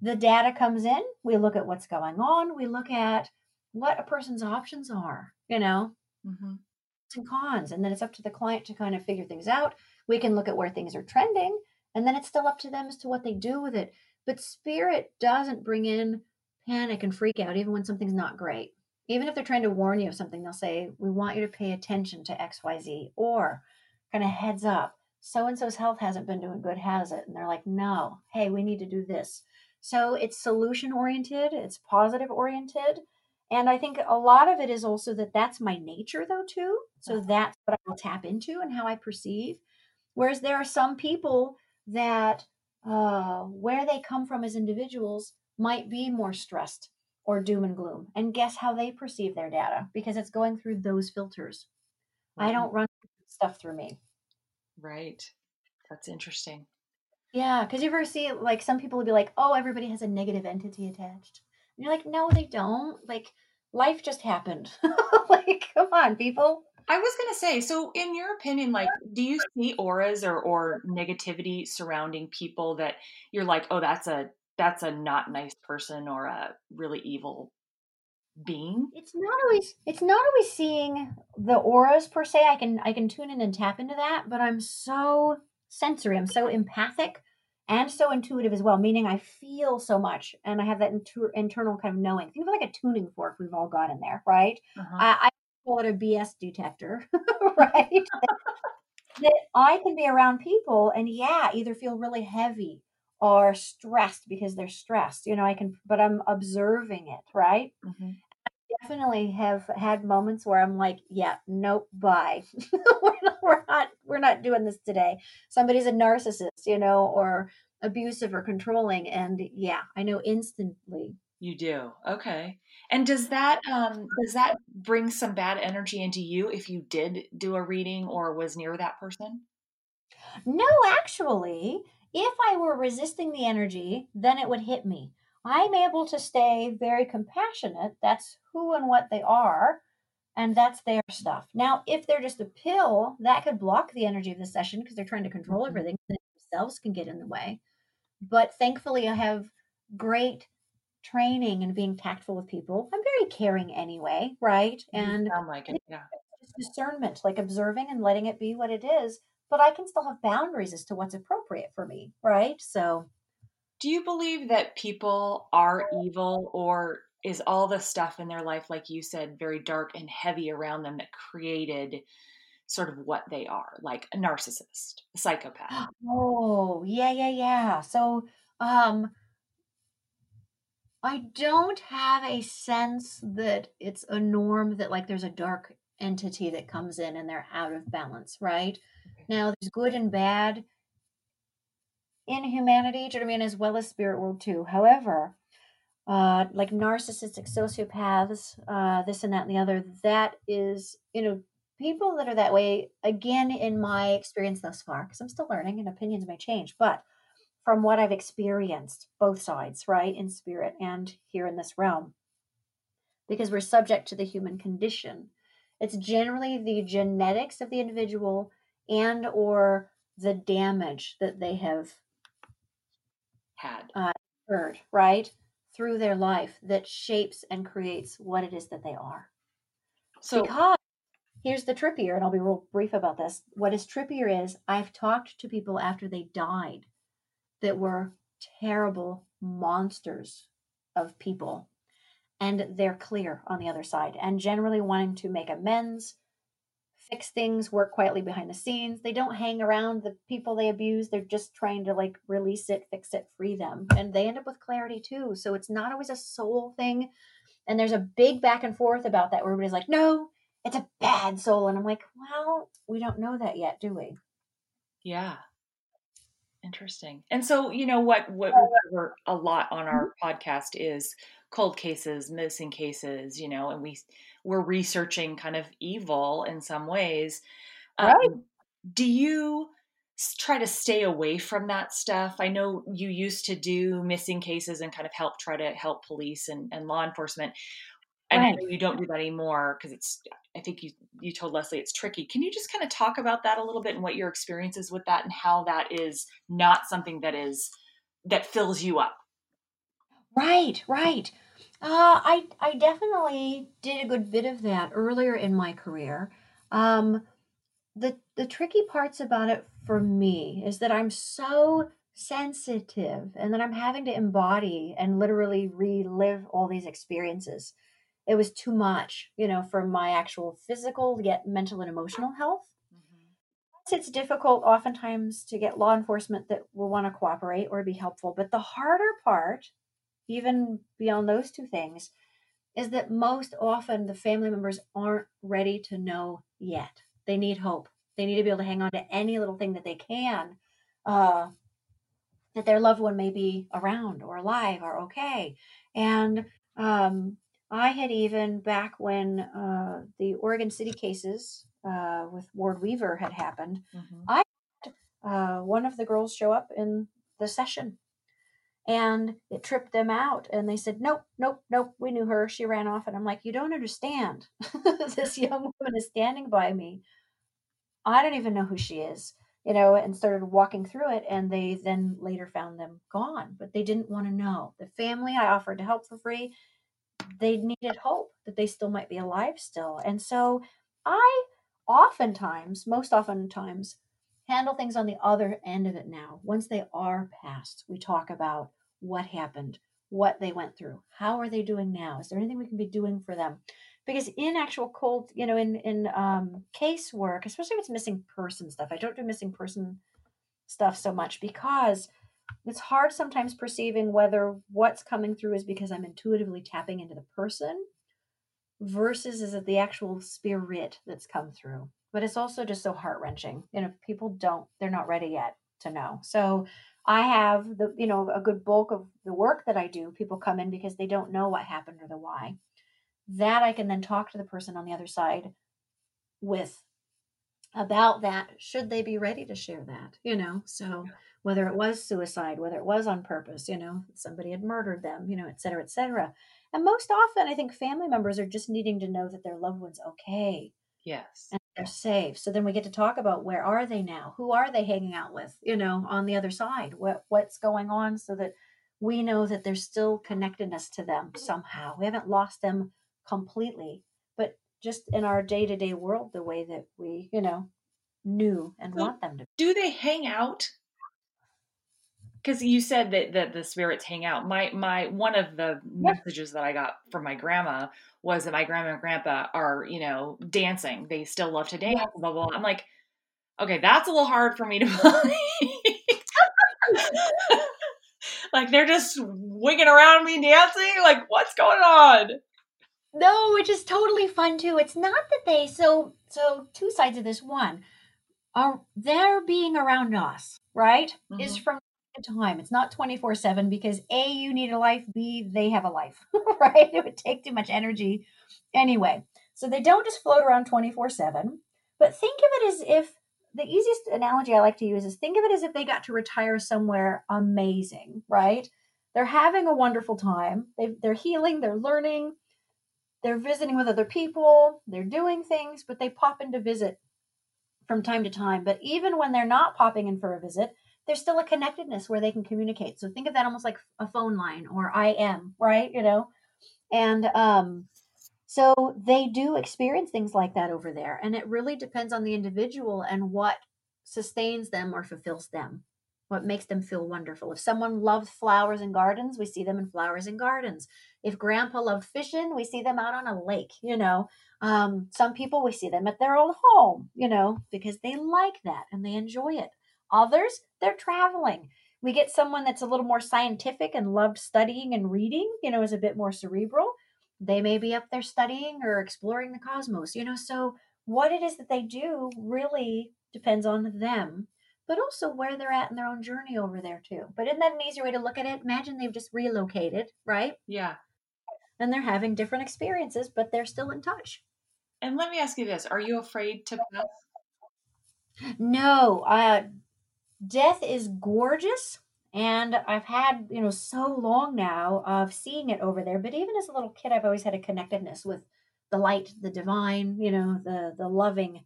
the data comes in. We look at what's going on. We look at what a person's options are, you know, mm-hmm. and cons. And then it's up to the client to kind of figure things out. We can look at where things are trending. And then it's still up to them as to what they do with it. But spirit doesn't bring in panic and freak out, even when something's not great. Even if they're trying to warn you of something, they'll say, We want you to pay attention to XYZ. Or kind of heads up so and so's health hasn't been doing good, has it? And they're like, no, hey, we need to do this. So it's solution oriented, it's positive oriented. And I think a lot of it is also that that's my nature, though, too. So uh-huh. that's what I will tap into and how I perceive. Whereas there are some people that uh, where they come from as individuals might be more stressed or doom and gloom. And guess how they perceive their data? Because it's going through those filters. I don't run stuff through me. Right. That's interesting. Yeah, because you ever see like some people would be like, "Oh, everybody has a negative entity attached," and you're like, "No, they don't. Like, life just happened. like, come on, people." I was gonna say, so in your opinion, like, do you see auras or or negativity surrounding people that you're like, "Oh, that's a that's a not nice person or a really evil being it's not always it's not always seeing the auras per se i can i can tune in and tap into that but i'm so sensory i'm so empathic and so intuitive as well meaning i feel so much and i have that inter- internal kind of knowing think of like a tuning fork we've all got in there right uh-huh. I, I call it a bs detector right that i can be around people and yeah either feel really heavy or stressed because they're stressed you know i can but i'm observing it right mm-hmm definitely have had moments where I'm like, yeah, nope, bye. we're, not, we're not we're not doing this today. Somebody's a narcissist, you know, or abusive or controlling and yeah, I know instantly. You do. Okay. And does that um does that bring some bad energy into you if you did do a reading or was near that person? No, actually, if I were resisting the energy, then it would hit me. I'm able to stay very compassionate. That's who and what they are, and that's their stuff. Now, if they're just a pill, that could block the energy of the session because they're trying to control mm-hmm. everything. Themselves can get in the way. But thankfully, I have great training and being tactful with people. I'm very caring anyway, right? And sound like it, yeah. Discernment, like observing and letting it be what it is. But I can still have boundaries as to what's appropriate for me, right? So do you believe that people are evil or is all the stuff in their life like you said very dark and heavy around them that created sort of what they are like a narcissist a psychopath oh yeah yeah yeah so um i don't have a sense that it's a norm that like there's a dark entity that comes in and they're out of balance, right? Now, there's good and bad in humanity, do you know what I mean, as well as spirit world too. However, uh, like narcissistic sociopaths, uh, this and that and the other, that is, you know, people that are that way, again, in my experience thus far, because I'm still learning and opinions may change, but from what I've experienced, both sides, right, in spirit and here in this realm, because we're subject to the human condition. It's generally the genetics of the individual and or the damage that they have had uh, heard, right, through their life that shapes and creates what it is that they are. So because here's the trippier, and I'll be real brief about this. What is trippier is I've talked to people after they died that were terrible monsters of people and they're clear on the other side and generally wanting to make amends fix things work quietly behind the scenes. They don't hang around the people they abuse. They're just trying to like release it fix it free them. And they end up with clarity too. So it's not always a soul thing. And there's a big back and forth about that where everybody's like no it's a bad soul. And i'm like well we don't know that yet do we? Yeah interesting. And so you know what what we cover a lot on our podcast is cold cases missing cases you know and we we're researching kind of evil in some ways. Right. um, do you try to stay away from that stuff? I know you used to do missing cases and kind of help try to help police and, and law enforcement and Right. you don't do that anymore because it's i think you you told leslie it's tricky can you just kind of talk about that a little bit and what your experience is with that and how that is not something that is that fills you up Right, right. Uh, I I definitely did a good bit of that earlier in my career. Um, the the tricky parts about it for me is that I'm so sensitive and that I'm having to embody and literally relive all these experiences. It was too much, you know, for my actual physical yet mental and emotional health. Plus, It's difficult oftentimes to get law enforcement that will want to cooperate or be helpful. But the harder part even beyond those two things, is that most often the family members aren't ready to know yet. They need hope. They need to be able to hang on to any little thing that they can, uh, that their loved one may be around or alive or okay. And um, I had even back when uh, the Oregon City cases uh, with Ward Weaver had happened, Mhm. I had uh, one of the girls show up in the session. And it tripped them out and they said nope nope nope we knew her she ran off. And i'm like you don't understand. This young woman is standing by me. I don't even know who she is you know and started walking through it and they then later found them gone but they didn't want to know. The family i offered to help for free they needed hope that they still might be alive still and so i oftentimes most oftentimes handle things on the other end of it now. Once they are past, we talk about what happened, what they went through, how are they doing now? Is there anything we can be doing for them? Because in actual cold, you know, in in um, case work, especially if it's missing person stuff, I don't do missing person stuff so much because it's hard sometimes perceiving whether what's coming through is because I'm intuitively tapping into the person versus is it the actual spirit that's come through. But it's also just so heart wrenching you know people don't they're not ready yet to know. So i have the you know a good bulk of the work that i do people come in because they don't know what happened or the why. That i can then talk to the person on the other side with about that should they be ready to share that you know? So whether it was suicide whether it was on purpose you know somebody had murdered them you know et cetera et cetera. And most often i think family members are just needing to know that their loved one's okay. Yes. And they're safe. So then we get to talk about where are they now? Who are they hanging out with you know on the other side? What what's going on so that we know that there's still connectedness to them somehow? We haven't lost them completely but just in our day-to-day world the way that we you know knew and So want them to do they hang out because you said that, that the spirits hang out my my one of the messages that i got from my grandma was that my grandma and grandpa are you know dancing they still love to dance blah blah, blah. i'm like okay that's a little hard for me to believe like they're just wigging around me dancing like what's going on No, which is totally fun too. It's not that they so so two sides of this. One, are their being around us, right? Mm-hmm. Is from time. It's not 24 7 because A, you need a life, B, they have a life, right? It would take too much energy anyway. So they don't just float around 24 7. But think of it as if the easiest analogy I like to use is think of it as if they got to retire somewhere amazing, right? They're having a wonderful time. they they're healing, they're learning, they're visiting with other people, they're doing things, but they pop in to visit from time to time. But even when they're not popping in for a visit, there's still a connectedness where they can communicate. So think of that almost like a phone line or I am, right? You know, and um, so they do experience things like that over there. And it really depends on the individual and what sustains them or fulfills them, what makes them feel wonderful. If someone loves flowers and gardens, we see them in flowers and gardens. If grandpa loved fishing, we see them out on a lake, you know. Um, some people, we see them at their old home, you know, because they like that and they enjoy it. Others, they're traveling. We get someone that's a little more scientific and loved studying and reading, you know, is a bit more cerebral. They may be up there studying or exploring the cosmos, you know. So, what it is that they do really depends on them, but also where they're at in their own journey over there, too. But isn't that an easier way to look at it? Imagine they've just relocated, right? Yeah. And they're having different experiences, but they're still in touch. And let me ask you this Are you afraid to pass? No, uh, death is gorgeous and I've had, you know, so long now of seeing it over there. But even as a little kid, I've always had a connectedness with the light, the divine, you know, the the loving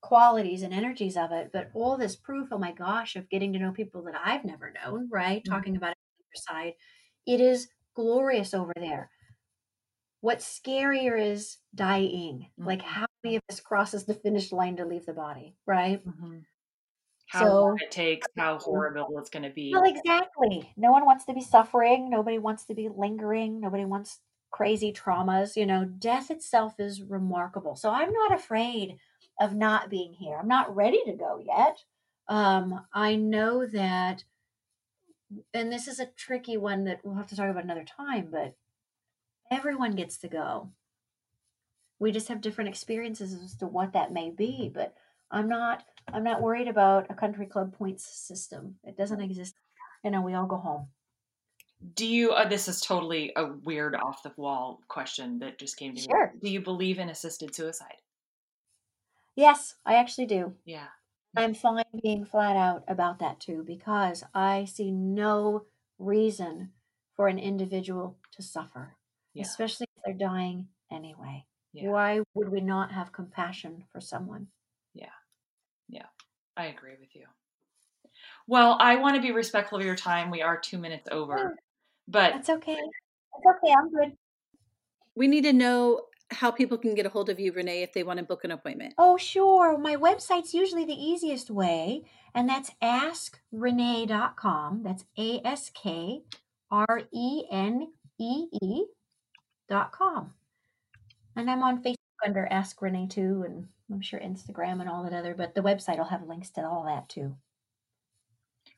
qualities and energies of it. But all this proof, oh my gosh, of getting to know people that I've never known, right? Mm-hmm. Talking about it on the other side. It is glorious over there. What's scarier is dying. Mm-hmm. Like how many of us crosses the finish line to leave the body, right? Mm-hmm how so, long it takes, how horrible it's going to be. Well, exactly. No one wants to be suffering. Nobody wants to be lingering. Nobody wants crazy traumas. You know, death itself is remarkable. So I'm not afraid of not being here. I'm not ready to go yet. Um, I know that, and this is a tricky one that we'll have to talk about another time, but everyone gets to go. We just have different experiences as to what that may be. But I'm not I'm not worried about a country club points system. It doesn't exist. You know, we all go home. Do you? Uh, this is totally a weird, off the wall question that just came to sure. me. Do you believe in assisted suicide? Yes, I actually do. Yeah. I'm fine being flat out about that too because I see no reason for an individual to suffer, yeah. especially if they're dying anyway. Yeah. Why would we not have compassion for someone? Yeah. Yeah, I agree with you. Well, I want to be respectful of your time. We are two minutes over, oh, but that's okay. That's okay. I'm good. We need to know how people can get a hold of you, Renee, if they want to book an appointment. Oh, sure. My website's usually the easiest way, and that's askrenee.com. That's A S K R E N E E dot com. And I'm on Facebook under Ask Renee too, and I'm sure Instagram and all that other, but the website will have links to all that too.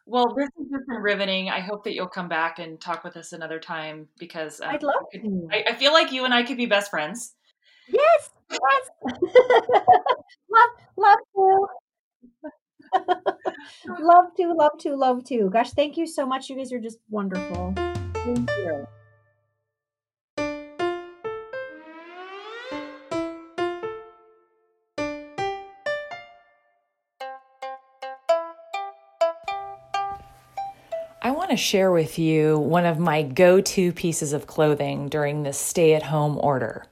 Well, this has just been riveting. I hope that you'll come back and talk with us another time because um, I'd love I, could, I, I, feel like you and I could be best friends. Yes, yes. love, love to. love to, love to, love to. Gosh, thank you so much. You guys are just wonderful. Thank you. To share with you one of my go to pieces of clothing during this stay at home order.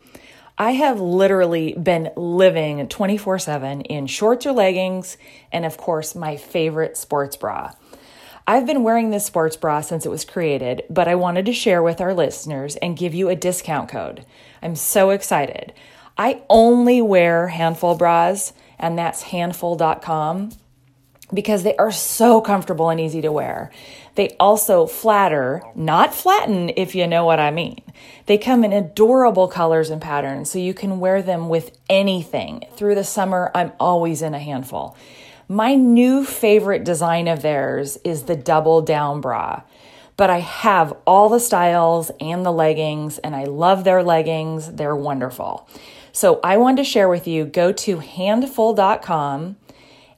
I have literally been living 24 7 in shorts or leggings, and of course, my favorite sports bra. I've been wearing this sports bra since it was created, but I wanted to share with our listeners and give you a discount code. I'm so excited. I only wear handful bras, and that's handful.com because they are so comfortable and easy to wear. They also flatter, not flatten, if you know what I mean. They come in adorable colors and patterns, so you can wear them with anything. Through the summer, I'm always in a handful. My new favorite design of theirs is the double down bra. but I have all the styles and the leggings, and I love their leggings. They're wonderful. So I wanted to share with you go to handful.com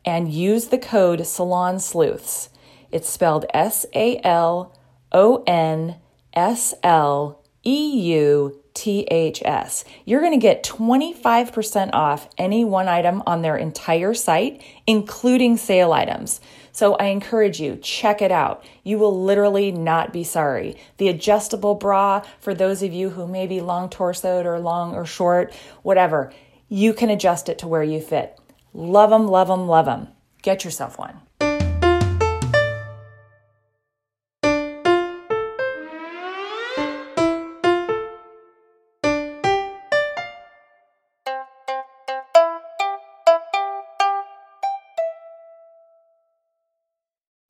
and use the code Salon Sleuths. It's spelled S A L O N S L E U T H S. You're going to get 25% off any one item on their entire site, including sale items. So I encourage you, check it out. You will literally not be sorry. The adjustable bra, for those of you who may be long torsoed or long or short, whatever, you can adjust it to where you fit. Love them, love them, love them. Get yourself one.